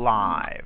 live.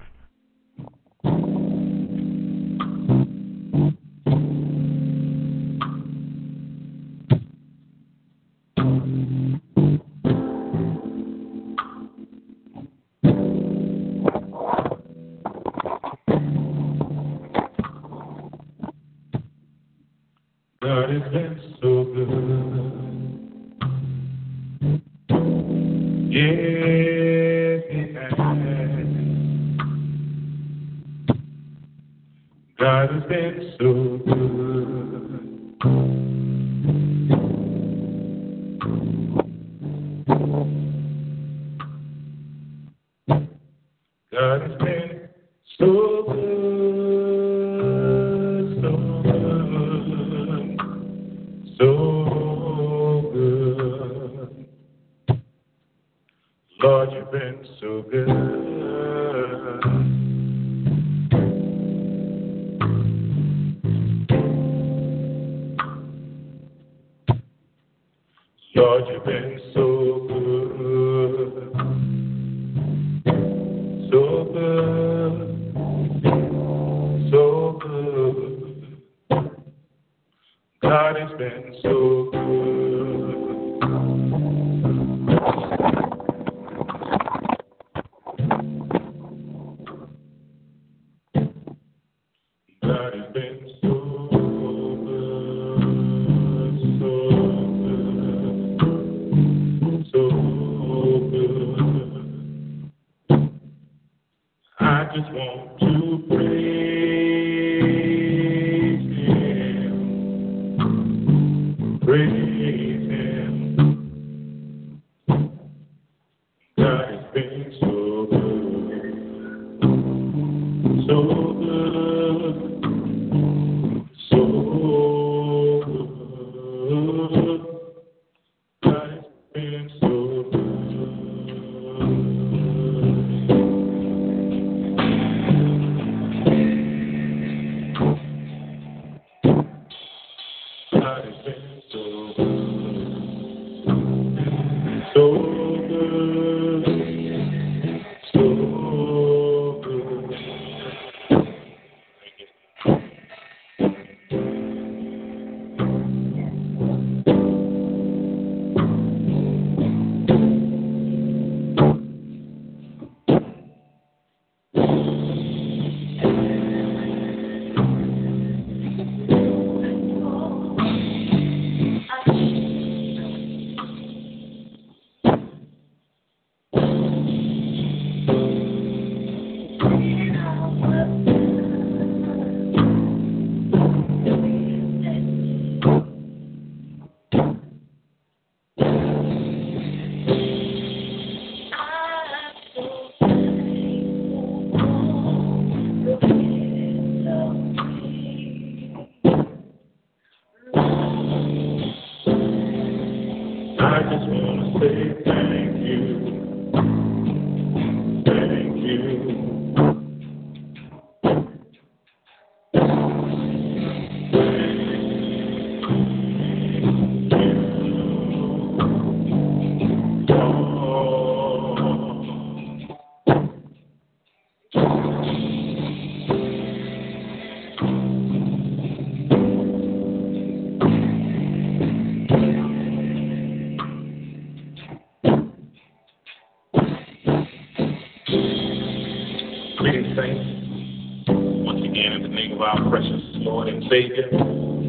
Savior,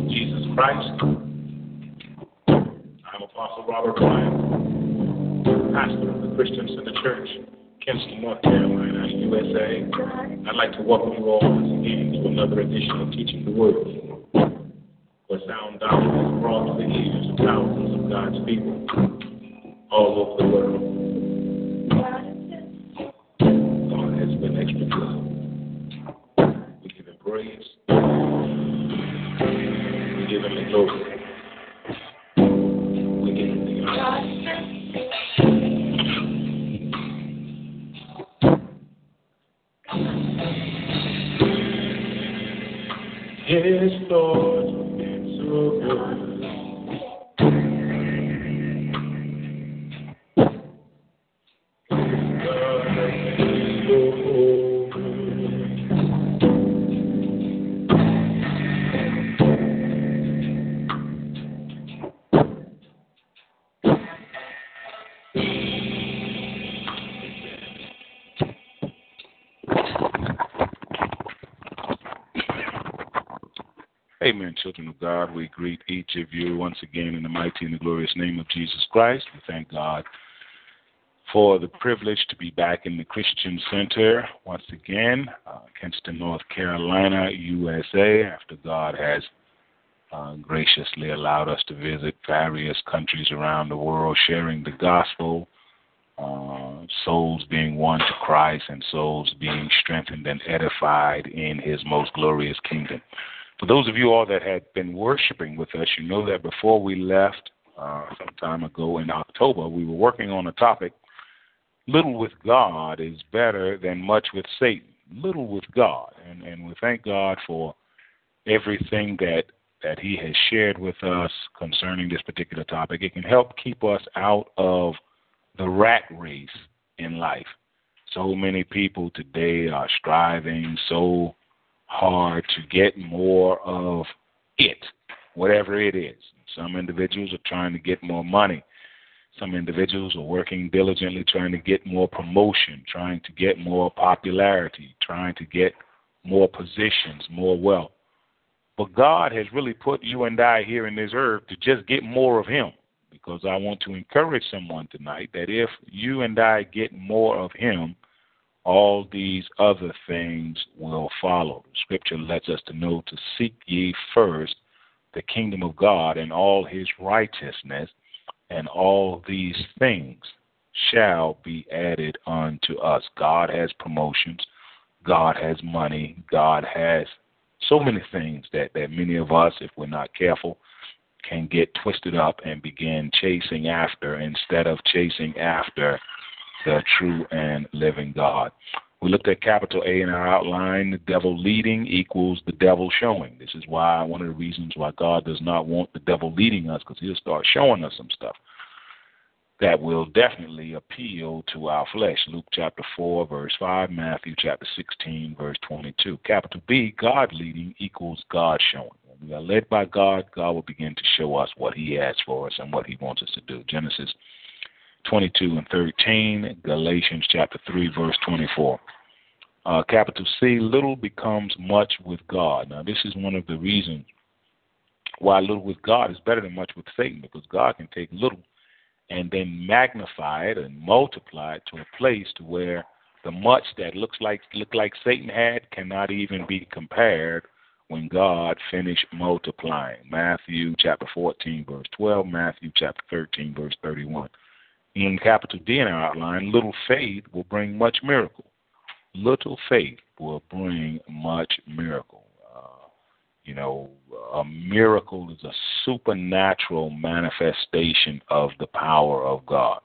Jesus Christ, I'm Apostle Robert Ryan, pastor of the Christian Center Church, Kinston, North Carolina, USA. I'd like to welcome you all once again to another edition of Teaching the Word, where sound doctrine is brought to the ears of thousands of God's people all over the world. God has been extra good. We give him praise. We Amen, children of God. We greet each of you once again in the mighty and the glorious name of Jesus Christ. We thank God for the privilege to be back in the Christian Center once again, uh, Kinston, North Carolina, USA, after God has uh, graciously allowed us to visit various countries around the world sharing the gospel, uh, souls being won to Christ, and souls being strengthened and edified in his most glorious kingdom. For those of you all that had been worshiping with us, you know that before we left uh, some time ago in October, we were working on a topic little with God is better than much with Satan. Little with God. And, and we thank God for everything that, that He has shared with us concerning this particular topic. It can help keep us out of the rat race in life. So many people today are striving so hard to get more of it, whatever it is. Some individuals are trying to get more money. Some individuals are working diligently trying to get more promotion, trying to get more popularity, trying to get more positions, more wealth. But God has really put you and I here in this earth to just get more of Him. Because I want to encourage someone tonight that if you and I get more of Him, all these other things will follow. Scripture lets us to know to seek ye first the kingdom of God and all his righteousness, and all these things shall be added unto us. God has promotions, God has money, God has so many things that, that many of us, if we're not careful, can get twisted up and begin chasing after instead of chasing after the true and living God. We looked at capital A in our outline. The devil leading equals the devil showing. This is why one of the reasons why God does not want the devil leading us, because he'll start showing us some stuff that will definitely appeal to our flesh. Luke chapter 4, verse 5, Matthew chapter 16, verse 22. Capital B, God leading equals God showing. When we are led by God, God will begin to show us what He has for us and what He wants us to do. Genesis 22 and 13, Galatians chapter 3, verse 24. Uh, capital C, little becomes much with God. Now, this is one of the reasons why little with God is better than much with Satan, because God can take little and then magnify it and multiply it to a place to where the much that looks like look like Satan had cannot even be compared when God finished multiplying. Matthew chapter 14 verse 12, Matthew chapter 13 verse 31 in capital D in our outline, little faith will bring much miracle. Little faith will bring much miracle. Uh, you know, a miracle is a supernatural manifestation of the power of God.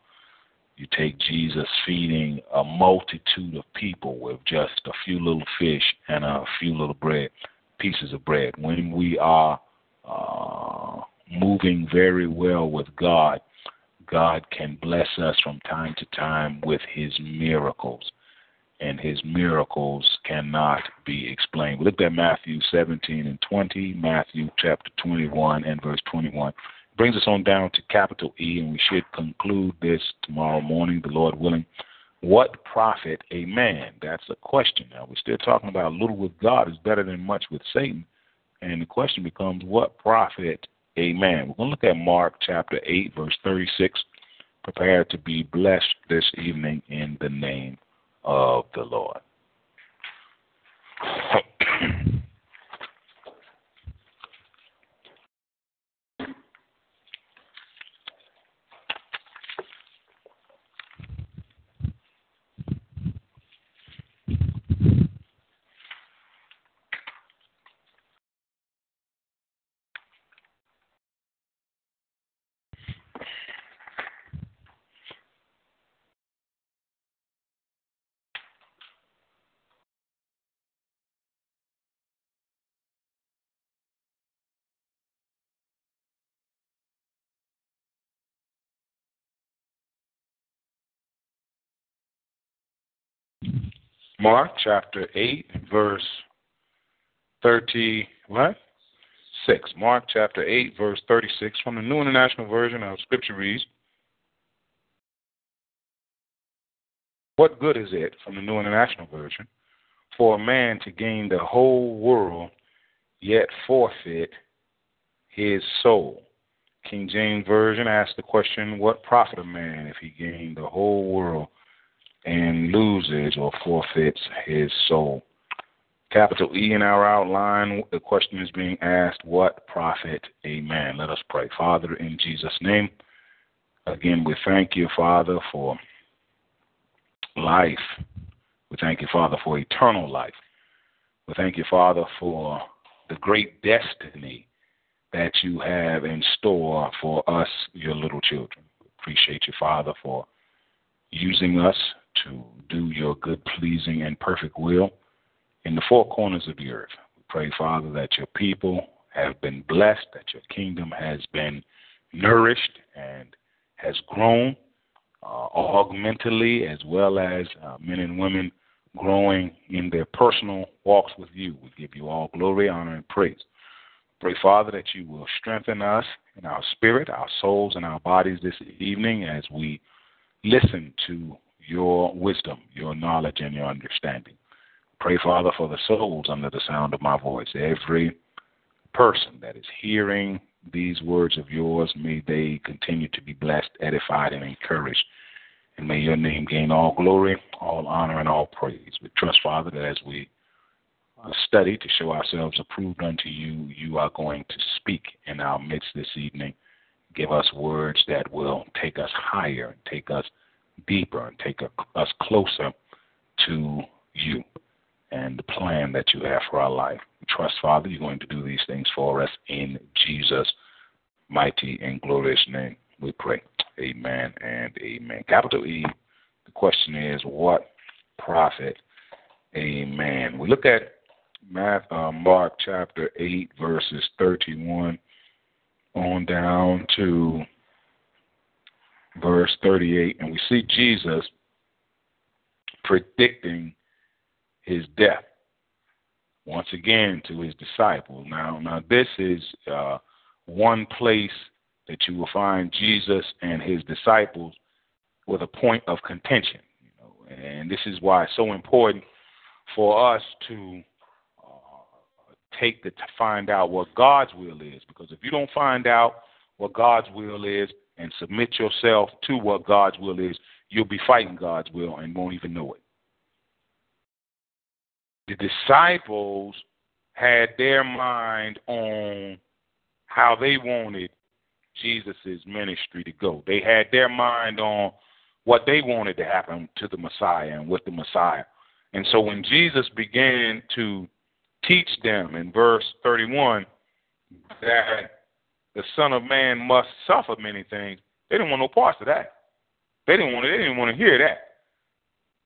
You take Jesus feeding a multitude of people with just a few little fish and a few little bread, pieces of bread. When we are uh, moving very well with God, God can bless us from time to time with his miracles. And his miracles cannot be explained. We looked at Matthew 17 and 20, Matthew chapter 21 and verse 21. Brings us on down to capital E, and we should conclude this tomorrow morning, the Lord willing. What profit a man? That's a question. Now, we're still talking about little with God is better than much with Satan. And the question becomes, what profit Amen. We're going to look at Mark chapter 8, verse 36. Prepare to be blessed this evening in the name of the Lord. Mark chapter 8, verse 30, what? 6. Mark chapter 8, verse 36 from the New International Version of Scripture reads, What good is it, from the New International Version, for a man to gain the whole world yet forfeit his soul. King James Version asks the question, What profit a man if he gain the whole world and loses or forfeits his soul? Capital E in our outline, the question is being asked, What profit a man? Let us pray. Father, in Jesus' name, again, we thank you, Father, for life. We thank you, Father, for eternal life. We thank you, Father, for the great destiny that you have in store for us, your little children. Appreciate you, Father, for using us to do your good, pleasing, and perfect will in the four corners of the earth. We pray, Father, that your people have been blessed, that your kingdom has been nourished and has grown uh, augmentally, as well as uh, men and women growing in their personal walks with you. We give you all glory, honor, and praise. Pray, Father, that you will strengthen us in our spirit, our souls, and our bodies this evening as we listen to your wisdom, your knowledge, and your understanding. Pray, Father, for the souls under the sound of my voice. Every person that is hearing these words of yours, may they continue to be blessed, edified, and encouraged. And may your name gain all glory, all honor, and all praise. We trust, Father, that as we study to show ourselves approved unto you, you are going to speak in our midst this evening. Give us words that will take us higher, take us deeper, and take us closer to you and the plan that you have for our life. We trust, Father, you're going to do these things for us in Jesus' mighty and glorious name. We pray. Amen and amen. Capital E, the question is, what profit a man? We look at Math, uh, Mark chapter 8, verses 31 on down to verse 38, and we see Jesus predicting his death once again to his disciples. Now, now this is uh, one place that you will find Jesus and his disciples with a point of contention. You know, and this is why it's so important for us to uh, take the to find out what God's will is. Because if you don't find out what God's will is and submit yourself to what God's will is, you'll be fighting God's will and won't even know it the disciples had their mind on how they wanted Jesus' ministry to go. They had their mind on what they wanted to happen to the Messiah and with the Messiah. And so when Jesus began to teach them in verse 31 that the Son of Man must suffer many things, they didn't want no parts of that. They didn't want to, they didn't want to hear that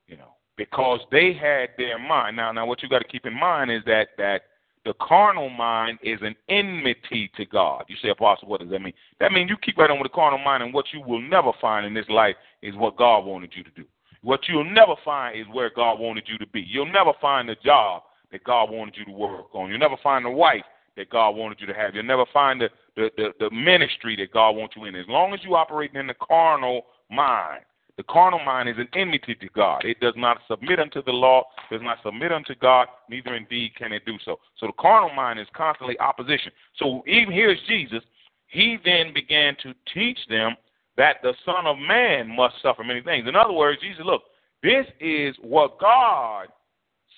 You know, because they had their mind. Now, now, what you got to keep in mind is that that the carnal mind is an enmity to God. You say, Apostle, what does that mean? That means you keep right on with the carnal mind, and what you will never find in this life is what God wanted you to do. What you'll never find is where God wanted you to be. You'll never find the job that God wanted you to work on. You'll never find the wife that God wanted you to have. You'll never find the, the, the, the ministry that God wants you in. As long as you operate in the carnal mind, the carnal mind is an enmity to God. It does not submit unto the law, does not submit unto God, neither indeed can it do so. So the carnal mind is constantly opposition. So even here's Jesus. He then began to teach them that the Son of Man must suffer many things. In other words, Jesus, look, this is what God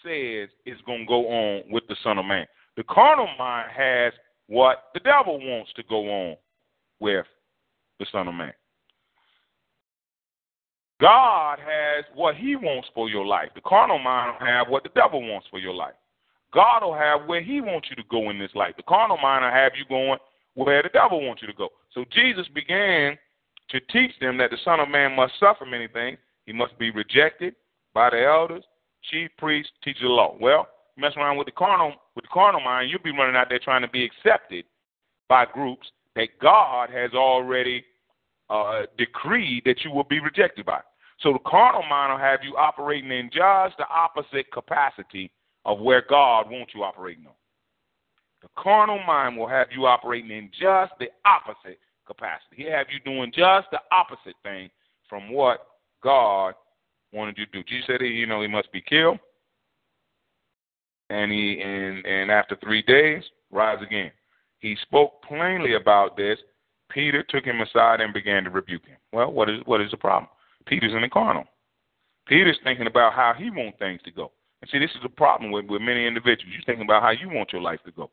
says is going to go on with the Son of Man. The carnal mind has what the devil wants to go on with the Son of Man. God has what he wants for your life. The carnal mind will have what the devil wants for your life. God will have where he wants you to go in this life. The carnal mind will have you going where the devil wants you to go. So Jesus began to teach them that the Son of Man must suffer many things. He must be rejected by the elders, chief priests, teachers of the law. Well, mess around with the carnal with the carnal mind, you'll be running out there trying to be accepted by groups that God has already uh, decree that you will be rejected by. So the carnal mind will have you operating in just the opposite capacity of where God wants you operating on. The carnal mind will have you operating in just the opposite capacity. He'll have you doing just the opposite thing from what God wanted you to do. Jesus said, you know, he must be killed, and he and and after three days rise again. He spoke plainly about this. Peter took him aside and began to rebuke him. Well, what is what is the problem? Peter's in the carnal. Peter's thinking about how he wants things to go. And see, this is a problem with, with many individuals. You're thinking about how you want your life to go.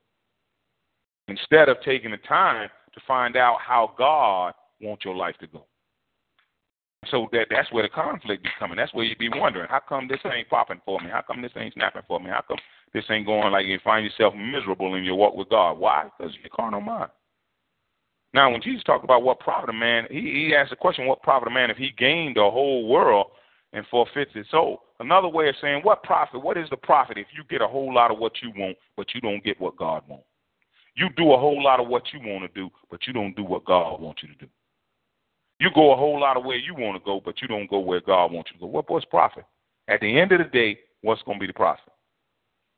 Instead of taking the time to find out how God wants your life to go. So that that's where the conflict is coming. That's where you'd be wondering, how come this ain't popping for me? How come this ain't snapping for me? How come this ain't going like you find yourself miserable in your walk with God? Why? Because your carnal mind. Now, when Jesus talked about what profit a man, he, he asked the question, what profit a man if he gained the whole world and forfeits his soul? Another way of saying, what profit? What is the profit if you get a whole lot of what you want, but you don't get what God wants? You do a whole lot of what you want to do, but you don't do what God wants you to do. You go a whole lot of where you want to go, but you don't go where God wants you to go. What, what's profit? At the end of the day, what's going to be the profit?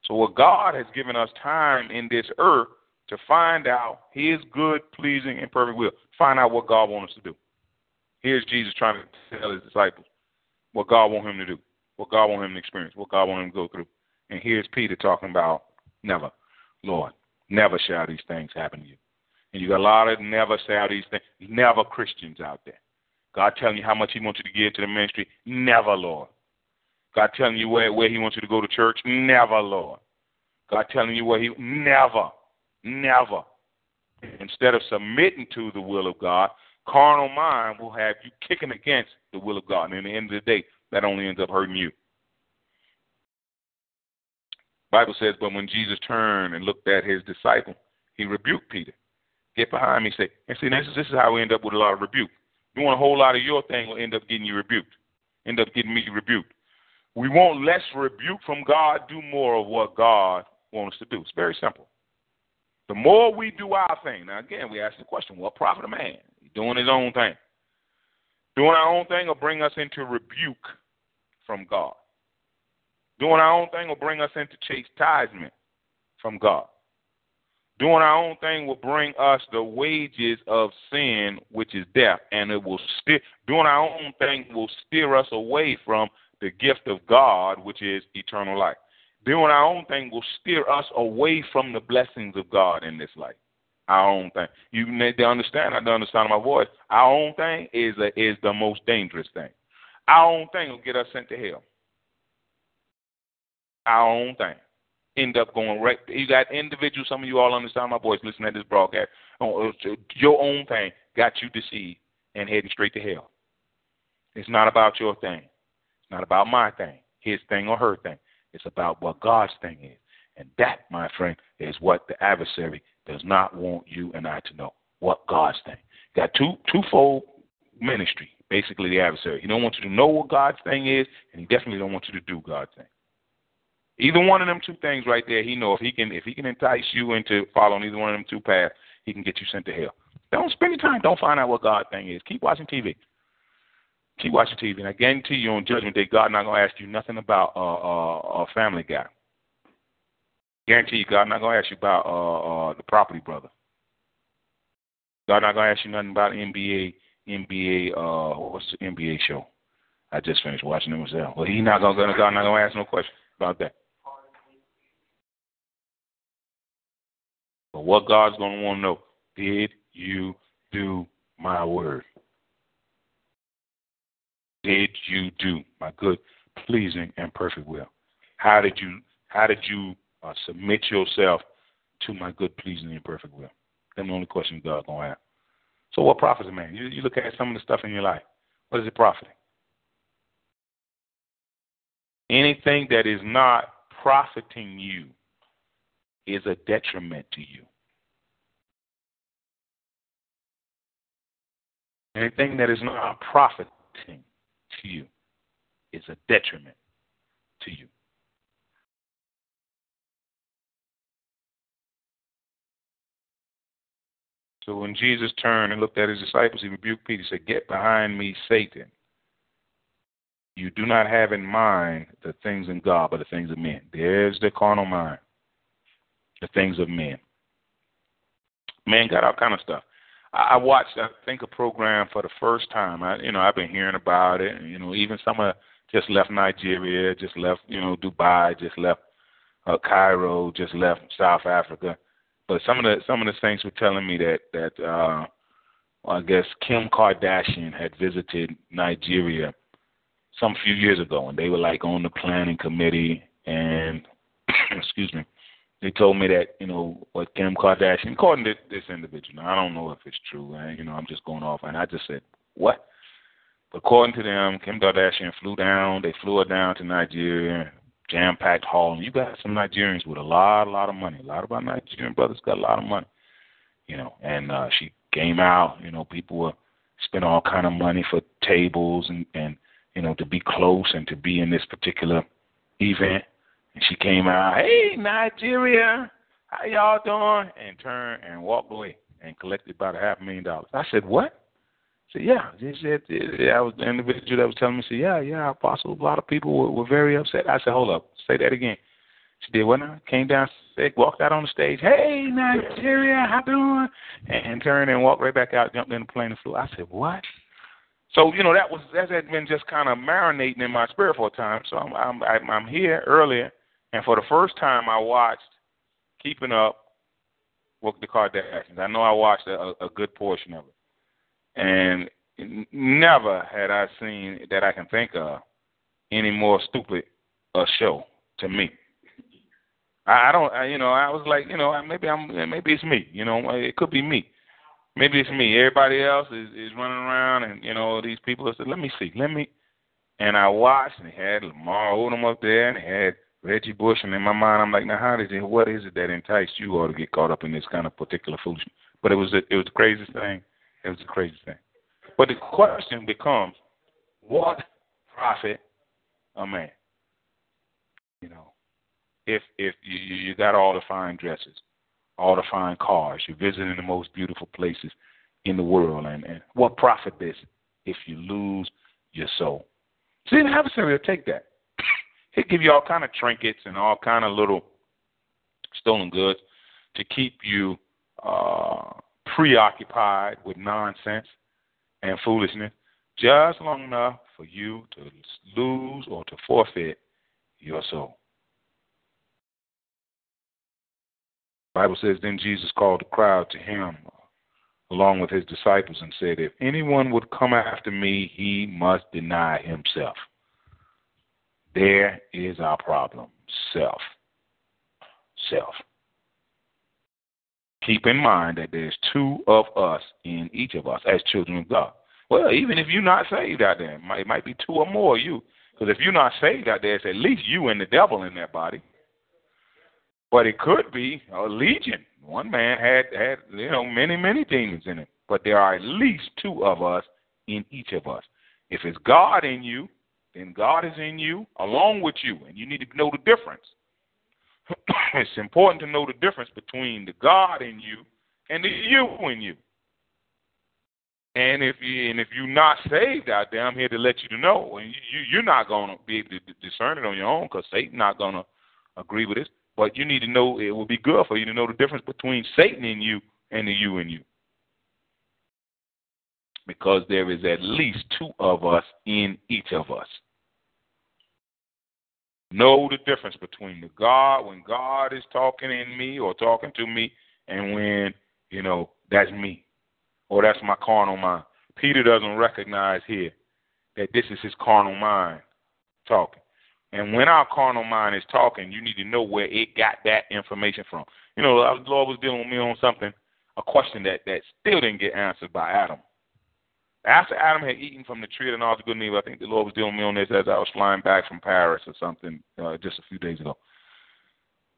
So, what God has given us time in this earth to find out His good, pleasing, and perfect will. Find out what God wants us to do. Here's Jesus trying to tell His disciples what God wants him to do, what God wants him to experience, what God wants him to go through. And here's Peter talking about never, Lord, never shall these things happen to you. And you got a lot of never shall these things, never Christians out there. God telling you how much He wants you to give to the ministry, never, Lord. God telling you where, where He wants you to go to church, never, Lord. God telling you where He, never, never. Instead of submitting to the will of God, carnal mind will have you kicking against the will of God. And at the end of the day, that only ends up hurting you. Bible says, but when Jesus turned and looked at his disciple, he rebuked Peter. Get behind me, say. And see, this is, this is how we end up with a lot of rebuke. Doing a whole lot of your thing will end up getting you rebuked. End up getting me rebuked. We want less rebuke from God, do more of what God wants us to do. It's very simple. The more we do our thing, now again, we ask the question, what profit a man? He's doing his own thing. Doing our own thing will bring us into rebuke from God. Doing our own thing will bring us into chastisement from God. Doing our own thing will bring us the wages of sin, which is death, and it will steer. Doing our own thing will steer us away from the gift of God, which is eternal life. Doing our own thing will steer us away from the blessings of God in this life. Our own thing. You need to understand. I don't understand my voice. Our own thing is a, is the most dangerous thing. Our own thing will get us sent to hell. Our own thing. End up going right. You got individuals. Some of you all understand my voice. Listen to this broadcast. Oh, oh your own thing got you deceived and heading straight to hell. It's not about your thing. Not about my thing, his thing or her thing. It's about what God's thing is. And that, my friend, is what the adversary does not want you and I to know. What God's thing. Got two twofold ministry, basically the adversary. He don't want you to know what God's thing is, and he definitely don't want you to do God's thing. Either one of them two things right there, he know if he can if he can entice you into following either one of them two paths, he can get you sent to hell. Don't spend your time. Don't find out what God's thing is. Keep watching TV. Keep watching TV, and I guarantee you on Judgment Day, God not gonna ask you nothing about uh, uh, a Family Guy. Guarantee you, God not gonna ask you about uh, uh, the Property Brother. God not gonna ask you nothing about NBA, NBA. Uh, what's the NBA show? I just finished watching it myself. Well, he not gonna, God not gonna ask no question about that. But what God's gonna want to know: Did you do my word? Did you do my good, pleasing, and perfect will? How did you? How did you uh, submit yourself to my good, pleasing, and perfect will. That's the only question God's to ask. So what profits a man? You, you look at some of the stuff in your life. What is it profiting? Anything that is not profiting you is a detriment to you. Anything that is not profiting to you is a detriment to you. So when Jesus turned and looked at his disciples, he rebuked Peter. He said, Get behind me, Satan. You do not have in mind the things in God, but the things of men. There's the carnal mind, the things of men. Man got all kind of stuff. I watched, I think, a program for the first time. I, you know, I've been hearing about it. You know, even some of just left Nigeria, just left, you know, Dubai, just left uh, Cairo, just left South Africa But some of the some of the saints were telling me that that uh, I guess Kim Kardashian had visited Nigeria some few years ago, and they were like on the planning committee, and excuse me, they told me that you know what Kim Kardashian, according to this individual, now, I don't know if it's true, and you know I'm just going off, and I just said what. But according to them, Kim Kardashian flew down. They flew her down to Nigeria, jam-packed hall. And you got some Nigerians with a lot, a lot of money. A lot of our Nigerian brothers got a lot of money, you know. And uh, she came out. You know, people were spending all kind of money for tables and and you know to be close and to be in this particular event. And she came out, hey Nigeria, how y'all doing? And turned and walked away and collected about a half million dollars. I said, what? I said, yeah. She said, yeah, I was the individual that was telling me, she said, yeah, yeah, Apostle, a lot of people were, were very upset. I said, hold up, say that again. She did what now? Came down, walked out on the stage. Hey, Nigeria, how doing? And, and turned and walked right back out, jumped in the plane and flew. I said, what? So you know that was that had been just kind of marinating in my spirit for a time. So I'm I'm I'm here earlier, and for the first time I watched Keeping Up with the Kardashians. I know I watched a, a good portion of it, and never had I seen that I can think of any more stupid a show to me. I, I don't, I, you know, I was like, you know, maybe I'm, maybe it's me, you know, it could be me. Maybe it's me. Everybody else is is running around, and you know, these people said, let me see, let me. And I watched, and they had Lamar Odom up there, and they had Reggie Bush, and in my mind, I'm like, now, how did it? What is it that enticed you all to get caught up in this kind of particular foolishness? But it was, a, it was the craziest thing. It was the craziest thing. But the question becomes, what profit a man? You know, if if you you got all the fine dresses, all the fine cars, you're visiting the most beautiful places in the world, and, and what profit is if you lose your soul? See, the adversary will take that. He'll give you all kind of trinkets and all kind of little stolen goods to keep you uh, preoccupied with nonsense and foolishness just long enough for you to lose or to forfeit your soul. Bible says, Then Jesus called the crowd to him along with his disciples and said, If anyone would come after me, he must deny himself. There is our problem self. Self. Keep in mind that there's two of us in each of us as children of God. Well, even if you're not saved out there, it might, be two or more of you. Because if you're not saved out there, it's at least you and the devil in that body. But it could be a legion. One man had had you know many many demons in him, but there are at least two of us in each of us. If it's God in you, then God is in you along with you, and you need to know the difference. it's important to know the difference between the God in you and the you in you. And if you and if you're not saved out there, I'm here to let you to know, and you, you're not going to be able to discern it on your own because Satan's not to agree with this. But you need to know it will be good for you to know the difference between Satan in you and the you in you. Because there is at least two of us in each of us. Know the difference between the God when God is talking in me or talking to me and when, you know, that's me or that's my carnal mind. Peter doesn't recognize here that this is his carnal mind talking. And when our carnal mind is talking, you need to know where it got that information from. You know, the Lord was dealing with me on something, a question that, that still didn't get answered by Adam. After Adam had eaten from the tree of the knowledge of good and evil, I think the Lord was dealing with me on this as I was flying back from Paris or something uh, just a few days ago.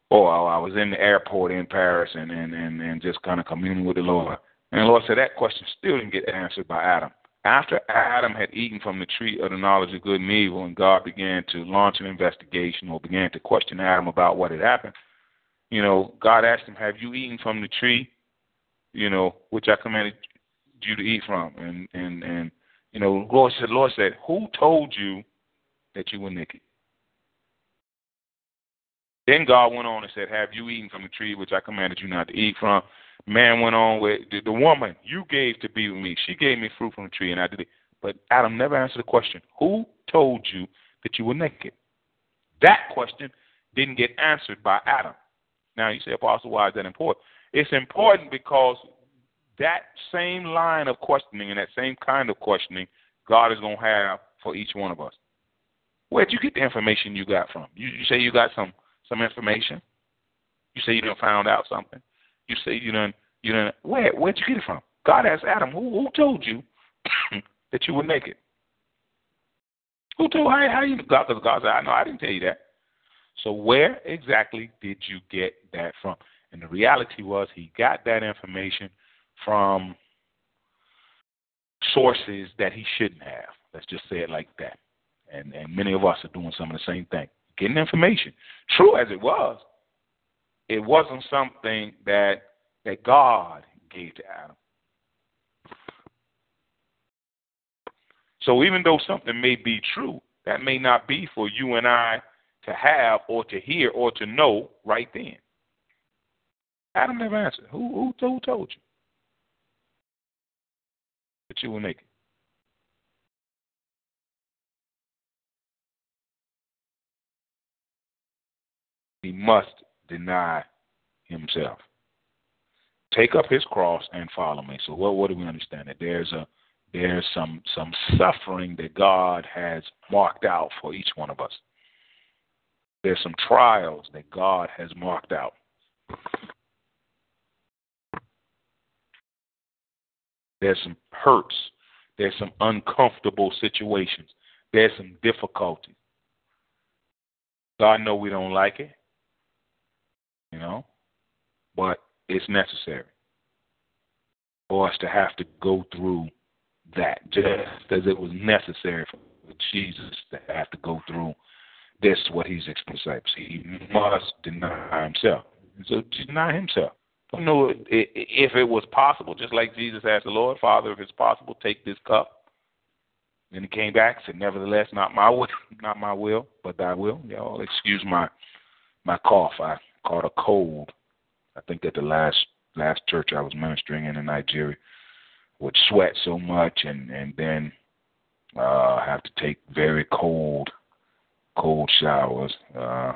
Or I was in the airport in Paris and, and, and, and just kind of communing with the Lord. And the Lord said that question still didn't get answered by Adam. After Adam had eaten from the tree of the knowledge of good and evil, and God began to launch an investigation or began to question Adam about what had happened, you know, God asked him, Have you eaten from the tree, you know, which I commanded you to eat from? And and and you know, Lord said, Lord said, Who told you that you were naked? Then God went on and said, Have you eaten from the tree which I commanded you not to eat from? Man went on with the, the woman you gave to be with me. She gave me fruit from the tree, and I did it. But Adam never answered the question Who told you that you were naked? That question didn't get answered by Adam. Now, you say, Apostle, why is that important? It's important because that same line of questioning and that same kind of questioning God is going to have for each one of us. Where'd you get the information you got from? You, you say you got some some information. You say you done found out something. You say you done you done where where'd you get it from? God asked Adam, who who told you that you were naked? Who told how how you God because God said, I know I didn't tell you that. So where exactly did you get that from? And the reality was he got that information from sources that he shouldn't have. Let's just say it like that. And and many of us are doing some of the same thing. Getting information. True as it was, it wasn't something that that God gave to Adam. So even though something may be true, that may not be for you and I to have or to hear or to know right then. Adam never answered. Who who, who told you that you were naked? He must deny himself. Take up his cross and follow me. So what what do we understand? That there's a there's some some suffering that God has marked out for each one of us. There's some trials that God has marked out. There's some hurts. There's some uncomfortable situations. There's some difficulties. God know we don't like it, you know, but it's necessary for us to have to go through that, just as it was necessary for Jesus to have to go through this, what he's expressing. He must deny himself. So deny himself. Don't know if it was possible, just like Jesus asked the Lord, Father, if it's possible, take this cup. Then he came back, said, Nevertheless, not my will, not my will, but thy will. Y'all excuse my my cough. I caught a cold. I think at the last last church I was ministering in in Nigeria would sweat so much and and then uh have to take very cold cold showers uh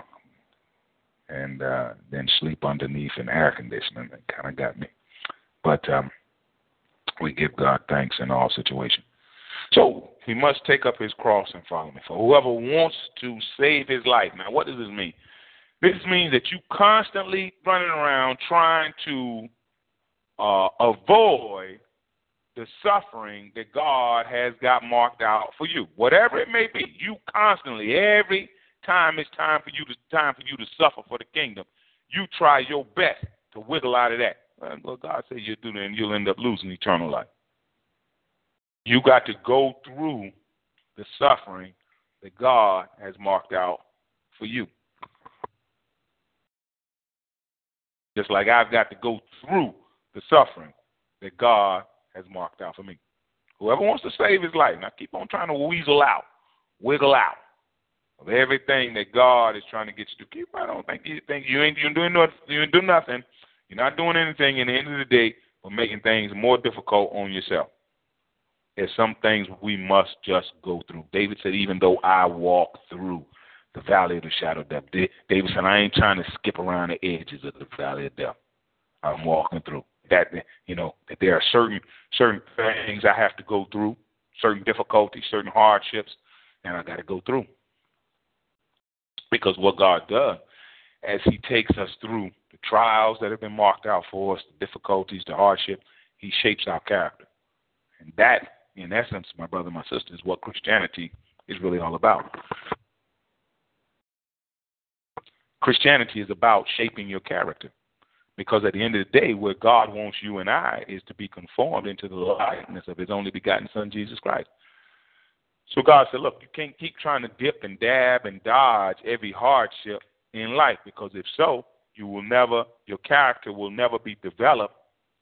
and uh then sleep underneath an air conditioner. That kind of got me. But um we give God thanks in all situations. So he must take up his cross and follow me. For whoever wants to save his life. Now what does this mean? This means that you constantly running around trying to uh, avoid the suffering that God has got marked out for you. Whatever it may be, you constantly, every time it's time for you to time for you to suffer for the kingdom, you try your best to wiggle out of that. Well, God says you'll do that and you'll end up losing eternal life. You got to go through the suffering that God has marked out for you. Just like I've got to go through the suffering that God has marked out for me. Whoever wants to save his life, now keep on trying to weasel out, wiggle out of everything that God is trying to get you to. Keep I don't think you think you ain't you doing nothing you ain't doing nothing. You're not doing anything in the end of the day but making things more difficult on yourself. There's some things we must just go through. David said, even though I walk through the valley of the shadow of death. David said, I ain't trying to skip around the edges of the valley of death. I'm walking through that. You know that there are certain certain things I have to go through, certain difficulties, certain hardships, and I got to go through. Because what God does, as He takes us through the trials that have been marked out for us, the difficulties, the hardship, He shapes our character, and that, in essence, my brother, my sister, is what Christianity is really all about. Christianity is about shaping your character. Because at the end of the day, where God wants you and I is to be conformed into the likeness of His only begotten Son, Jesus Christ. So God said, Look, you can't keep trying to dip and dab and dodge every hardship in life, because if so, you will never, your character will never be developed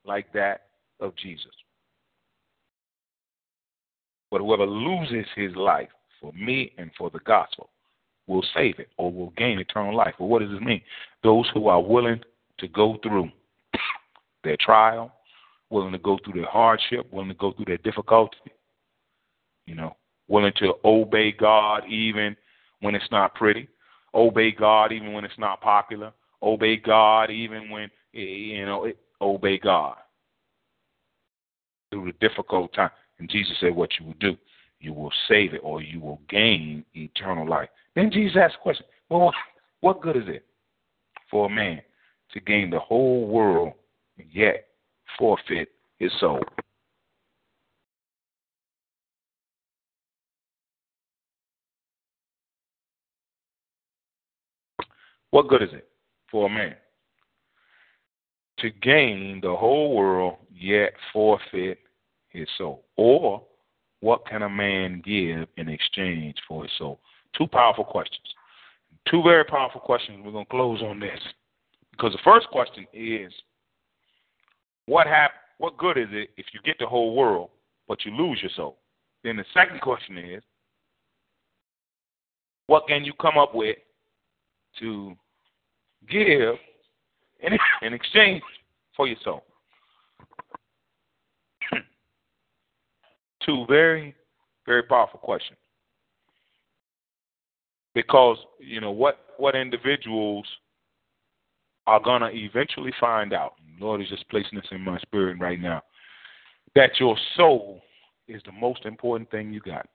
like that of Jesus. But whoever loses his life for me and for the gospel will save it or will gain eternal life. But what does this mean? Those who are willing to go through their trial, willing to go through their hardship, willing to go through their difficulty, you know, willing to obey God even when it's not pretty, obey God even when it's not popular, obey God even when you know, it, obey God through the difficult time. And Jesus said, what you will do, you will save it or you will gain eternal life. Then Jesus asked the question, well, what good is it for a man to gain the whole world yet forfeit his soul? What good is it for a man to gain the whole world yet forfeit his soul? Or what can a man give in exchange for his soul? Two powerful questions. Two very powerful questions. We're going to close on this. Because the first question is what hap- what good is it if you get the whole world but you lose your soul? Then the second question is what can you come up with to give in, in exchange for your soul? Two very, very powerful questions. Because, you know, what, what individuals are going to eventually find out, Lord is just placing this in my spirit right now, that your soul is the most important thing you got.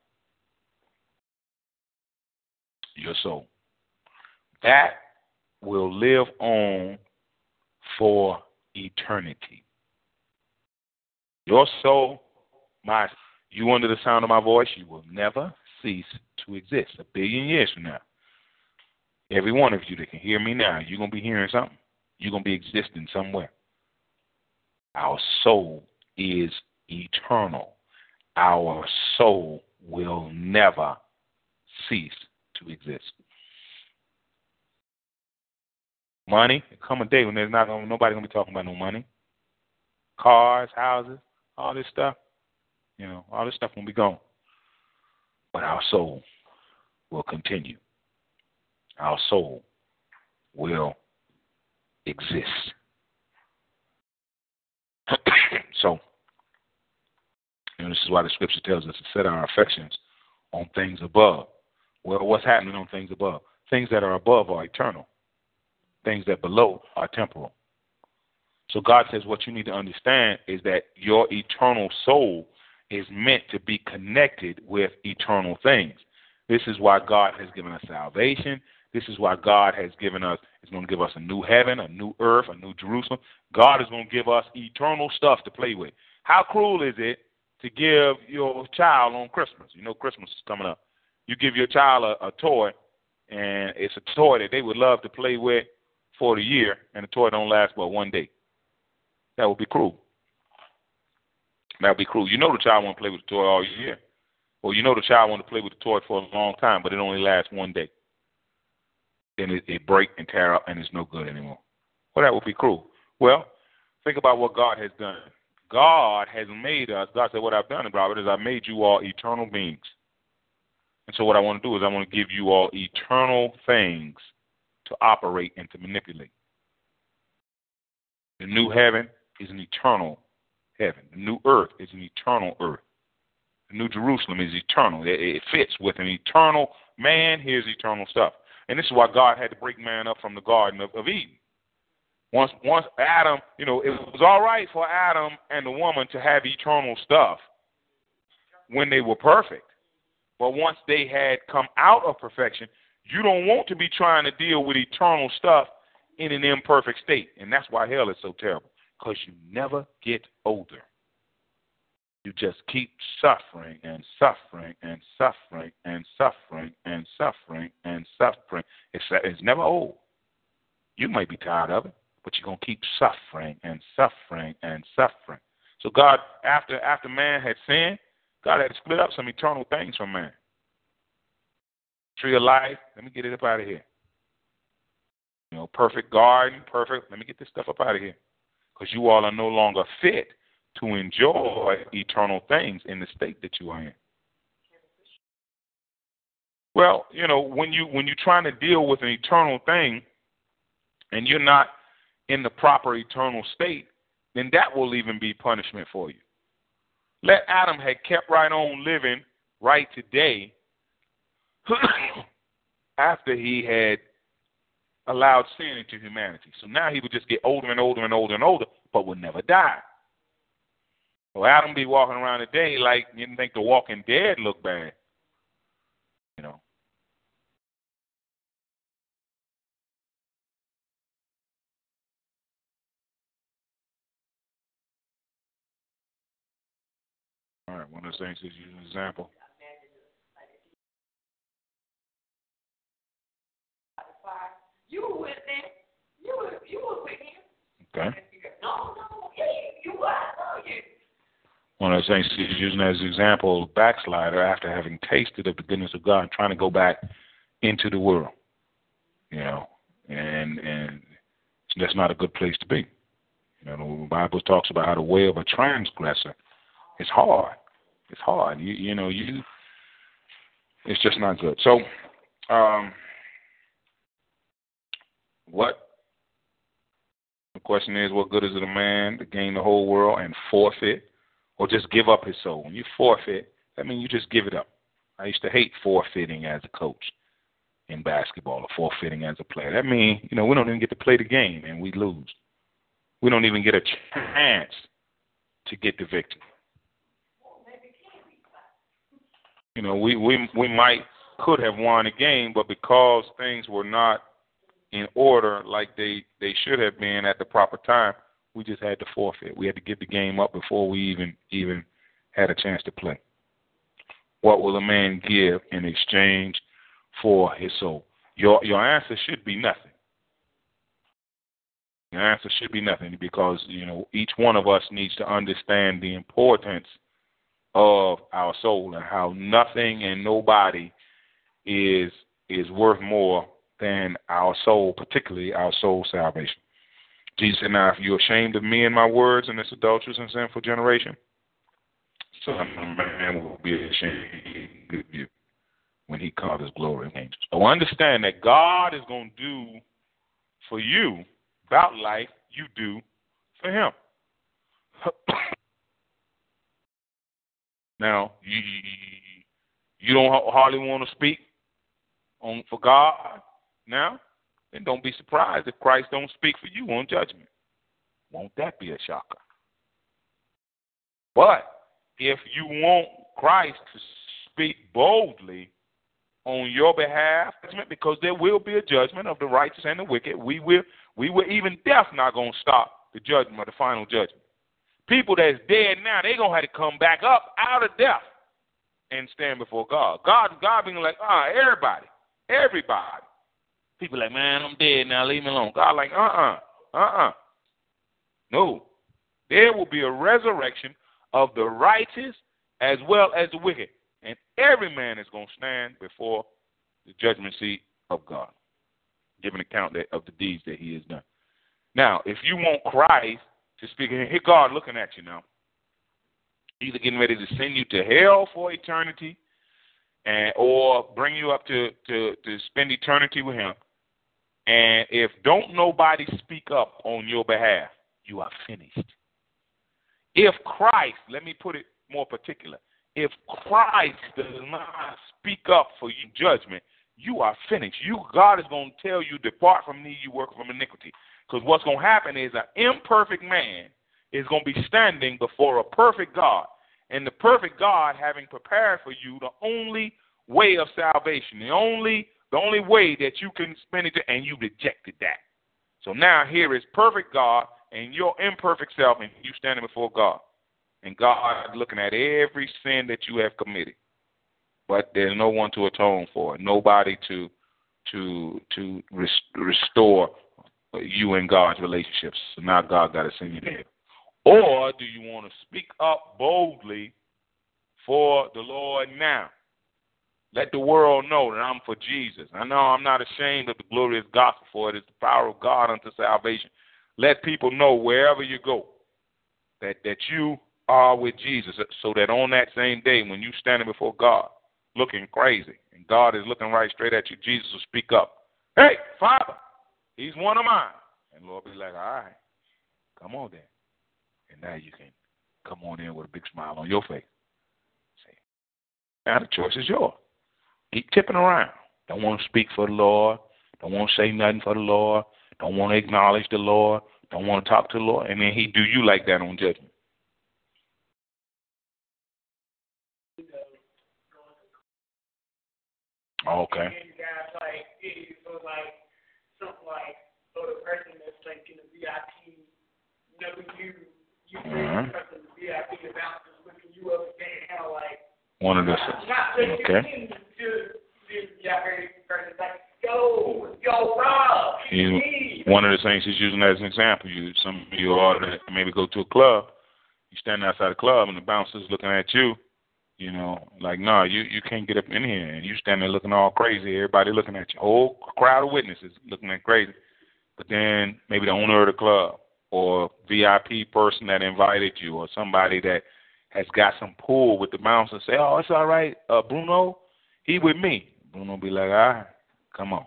Your soul. That will live on for eternity. Your soul, my you under the sound of my voice, you will never cease to exist. A billion years from now. Every one of you that can hear me now, you're gonna be hearing something. You're gonna be existing somewhere. Our soul is eternal. Our soul will never cease to exist. Money, come a day when there's not gonna, nobody gonna be talking about no money. Cars, houses, all this stuff. You know, all this stuff will be gone. But our soul will continue. Our soul will exist. so, and this is why the scripture tells us to set our affections on things above. Well, what's happening on things above? Things that are above are eternal things that below are temporal. So God says what you need to understand is that your eternal soul is meant to be connected with eternal things. This is why God has given us salvation. This is why God has given us, is going to give us a new heaven, a new earth, a new Jerusalem. God is going to give us eternal stuff to play with. How cruel is it to give your child on Christmas? You know, Christmas is coming up. You give your child a, a toy, and it's a toy that they would love to play with for the year and the toy don't last but one day. That would be cruel. That would be cruel. You know the child want to play with the toy all year. Or you know the child want to play with the toy for a long time, but it only lasts one day. Then it, it break and tear up and it's no good anymore. Well, that would be cruel. Well, think about what God has done. God has made us. God said, What I've done, Robert, is I've made you all eternal beings. And so what I want to do is I want to give you all eternal things to operate and to manipulate. The new heaven is an eternal heaven. The new earth is an eternal earth. The new Jerusalem is eternal. It, it fits with an eternal man. Here's eternal stuff. And this is why God had to break man up from the Garden of, of Eden. Once, once Adam, you know, it was all right for Adam and the woman to have eternal stuff when they were perfect. But once they had come out of perfection, you don't want to be trying to deal with eternal stuff in an imperfect state. And that's why hell is so terrible, because you never get older. You just keep suffering and suffering and suffering and suffering and suffering and suffering. It's, it's never old. You might be tired of it, but you're going to keep suffering and suffering and suffering. So God, after after man had sinned, God had to split up some eternal things from man. Tree of life. Let me get it up out of here. You know, perfect garden, perfect. Let me get this stuff up out of here. Because you all are no longer fit to enjoy eternal things in the state that you are in. Well, you know, when you when you're trying to deal with an eternal thing and you're not in the proper eternal state, then that will even be punishment for you. Let Adam had kept right on living right today after he had allowed sin into humanity. So now he would just get older and older and older and older, but would never die. So Adam be walking around today like you didn't think the Walking Dead looked bad. You know. All right, one of the things is use an example. You were with them. You were you were with him. Okay. No, no, yeah, you were. No, you. One of the things he's using as an example, backslider after having tasted of the goodness of God, trying to go back into the world. You know, and and that's not a good place to be. You know, the Bible talks about how the way of a transgressor is hard. It's hard. You you know you. It's just not good. So, um, what the question is, what good is it a man to gain the whole world and forfeit or just give up his soul? When you forfeit, that means you just give it up. I used to hate forfeiting as a coach in basketball or forfeiting as a player. That means, you know, we don't even get to play the game and we lose. We don't even get a chance to get the victory. You know, we we we might could have won a game, but because things were not in order like they they should have been at the proper time, we just had to forfeit. We had to give the game up before we even even had a chance to play. What will a man give in exchange for his soul? Your your answer should be nothing. Your answer should be nothing because you know each one of us needs to understand the importance of our soul and how nothing and nobody is is worth more than our soul, particularly our soul salvation. Jesus said, Now, if you're ashamed of me and my words in this adulterous and sinful generation, Son of Man will be ashamed of you when he comes his glory and angels. So understand that God is going to do for you about life you do for him. now, you, you don't hardly want to speak on for God now, then don't be surprised if Christ don't speak for you on judgment. Won't that be a shocker? But if you want Christ to speak boldly on your behalf, because there will be a judgment of the righteous and the wicked, we will we will even death not gonna stop the judgment the final judgment. People that's dead now, they're gonna have to come back up out of death and stand before God. God, God being like, ah, everybody, everybody. People like, man, I'm dead now. Leave me alone. God like, uh-uh, uh-uh. No. There will be a resurrection of the righteous as well as the wicked. And every man is going to stand before the judgment seat of God, giving account of the deeds that he has done. Now, if you want Christ to speak, here God looking at you now. Either getting ready to send you to hell for eternity and or bring you up to, to, to spend eternity with him. And if don't nobody speak up on your behalf, you are finished. If Christ, let me put it more particular, if Christ does not speak up for you judgment, you are finished. You God is going to tell you, depart from me, you work from iniquity. Because what's going to happen is an imperfect man is going to be standing before a perfect God. And the perfect God having prepared for you the only way of salvation, the only the only way that you can spend it, and you rejected that. So now here is perfect God and your imperfect self, and you standing before God. And God looking at every sin that you have committed. But there's no one to atone for nobody to to to restore you and God's relationships. So now God got to send you there. Or do you want to speak up boldly for the Lord now? Let the world know that I'm for Jesus. I know I'm not ashamed of the glorious gospel, for it is the power of God unto salvation. Let people know wherever you go that, that you are with Jesus, so that on that same day when you're standing before God looking crazy and God is looking right straight at you, Jesus will speak up. Hey, Father, he's one of mine. And Lord be like, all right, come on then. And now you can come on in with a big smile on your face. See? Now the choice is yours. Keep tipping around. Don't want to speak for the Lord. don't want to say nothing for the Lord, don't want to acknowledge the Lord, don't want to talk to the Lord, and then he do you like that on judgment. Okay. Mhm. like, One of the okay. You- One of the things he's using as an example. You some of you ought to maybe go to a club. You stand outside the club and the bouncer's looking at you. You know, like no, nah, you you can't get up in here, and you stand there looking all crazy. Everybody looking at you. Whole crowd of witnesses looking at crazy. But then maybe the owner of the club or VIP person that invited you or somebody that has got some pull with the bouncer say, "Oh, it's all right, uh, Bruno, he with me." Bruno be like, "All right, come on."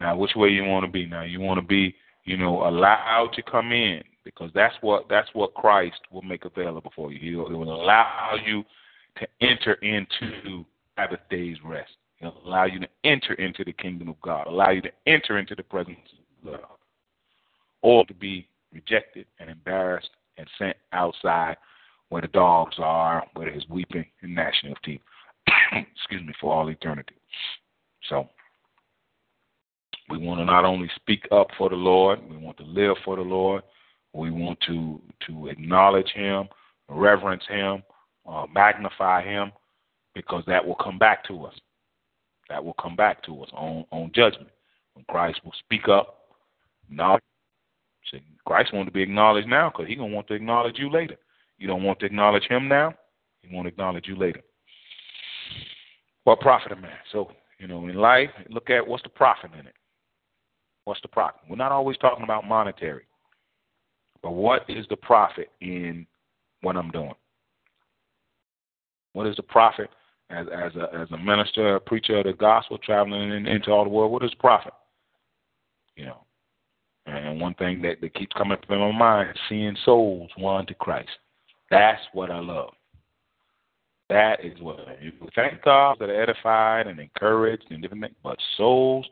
Now, which way you want to be? Now, you want to be, you know, allowed to come in because that's what that's what Christ will make available for you. He will, he will allow you to enter into Sabbath day's rest. He'll allow you to enter into the kingdom of God. Allow you to enter into the presence of God, or to be rejected and embarrassed and sent outside where the dogs are, where there's weeping and gnashing of teeth. Excuse me, for all eternity. So we want to not only speak up for the Lord, we want to live for the Lord. We want to to acknowledge Him, reverence Him, uh, magnify Him, because that will come back to us. That will come back to us on on judgment when Christ will speak up. Now, Christ wants to be acknowledged now because He gonna want to acknowledge you later. You don't want to acknowledge Him now. He want to acknowledge you later. What profit a man? So you know, in life, look at what's the profit in it. What's the profit? We're not always talking about monetary, but what is the profit in what I'm doing? What is the profit as as a as a minister, a preacher of the gospel, traveling in, into all the world? What is profit? You know, and one thing that, that keeps coming up in my mind seeing souls won to Christ. That's what I love. That is what I thank God that are edified and encouraged and different things, but souls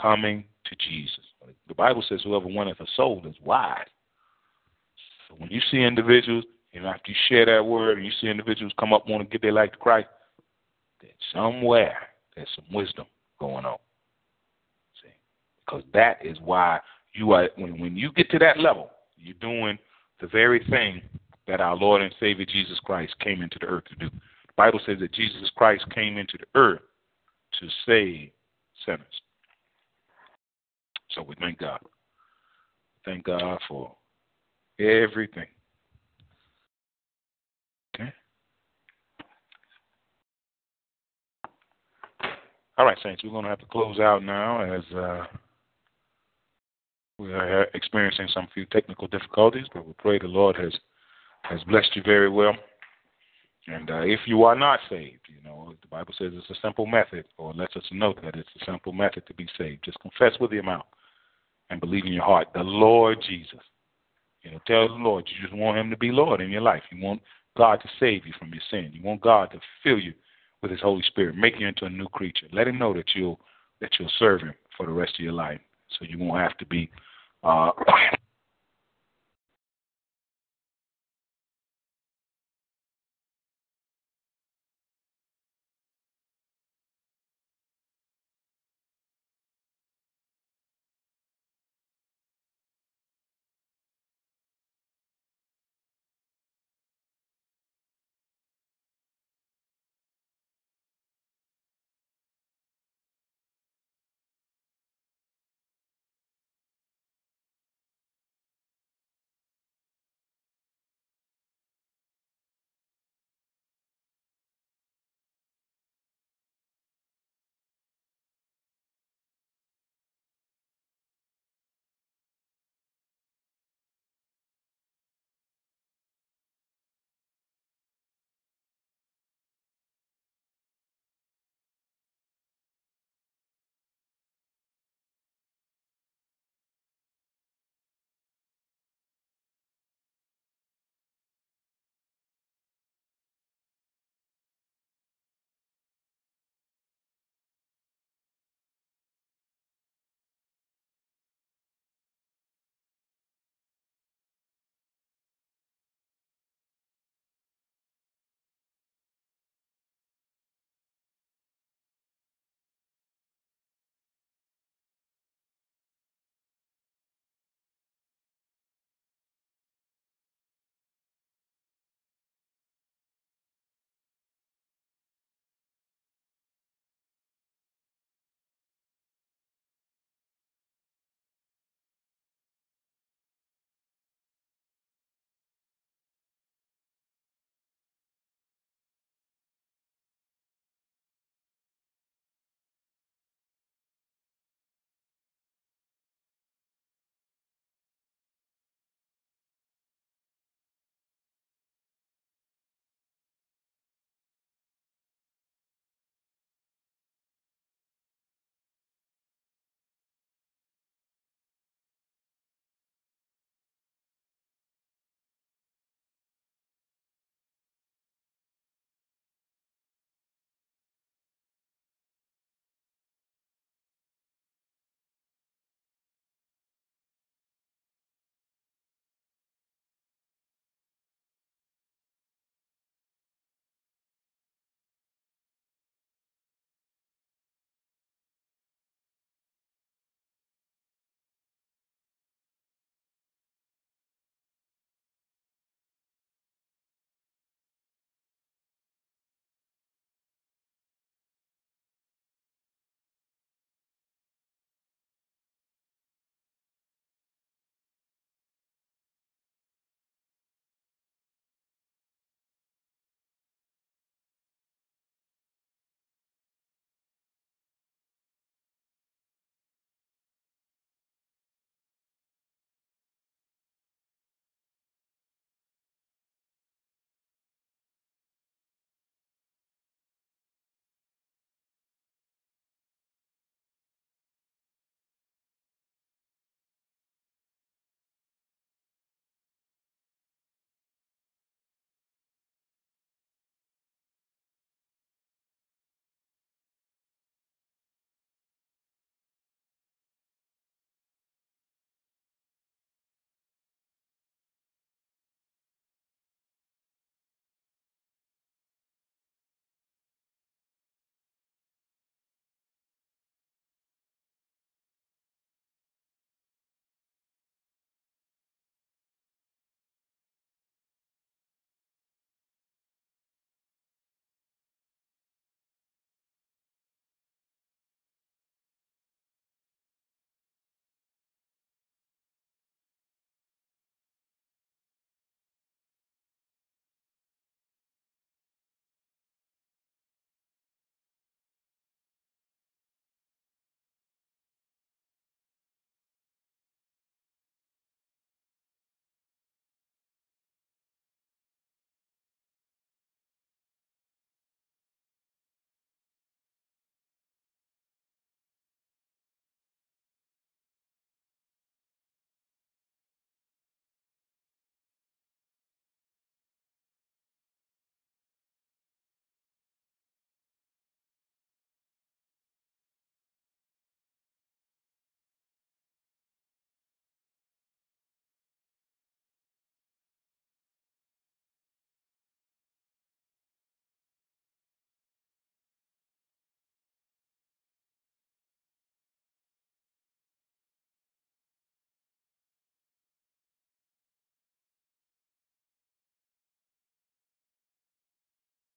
coming to Jesus. The Bible says whoever winneth a soul is wise. So when you see individuals, and after you share that word and you see individuals come up want to give their life to Christ, then somewhere there's some wisdom going on. See? Because that is why you are when when you get to that level, you're doing the very thing that our Lord and Savior Jesus Christ came into the earth to do. The Bible says that Jesus Christ came into the earth to save sinners. So we thank God. Thank God for everything. Okay. All right, Saints, we're going to have to close out now as uh, we are experiencing some few technical difficulties, but we pray the Lord has has blessed you very well. And uh, if you are not saved, you know, the Bible says it's a simple method, or lets us know that it's a simple method to be saved. Just confess with your mouth and believe in your heart the Lord Jesus. You know, tell the Lord you just want Him to be Lord in your life. You want God to save you from your sin. You want God to fill you with His Holy Spirit, make you into a new creature. Let Him know that you'll that you'll serve Him for the rest of your life, so you won't have to be uh,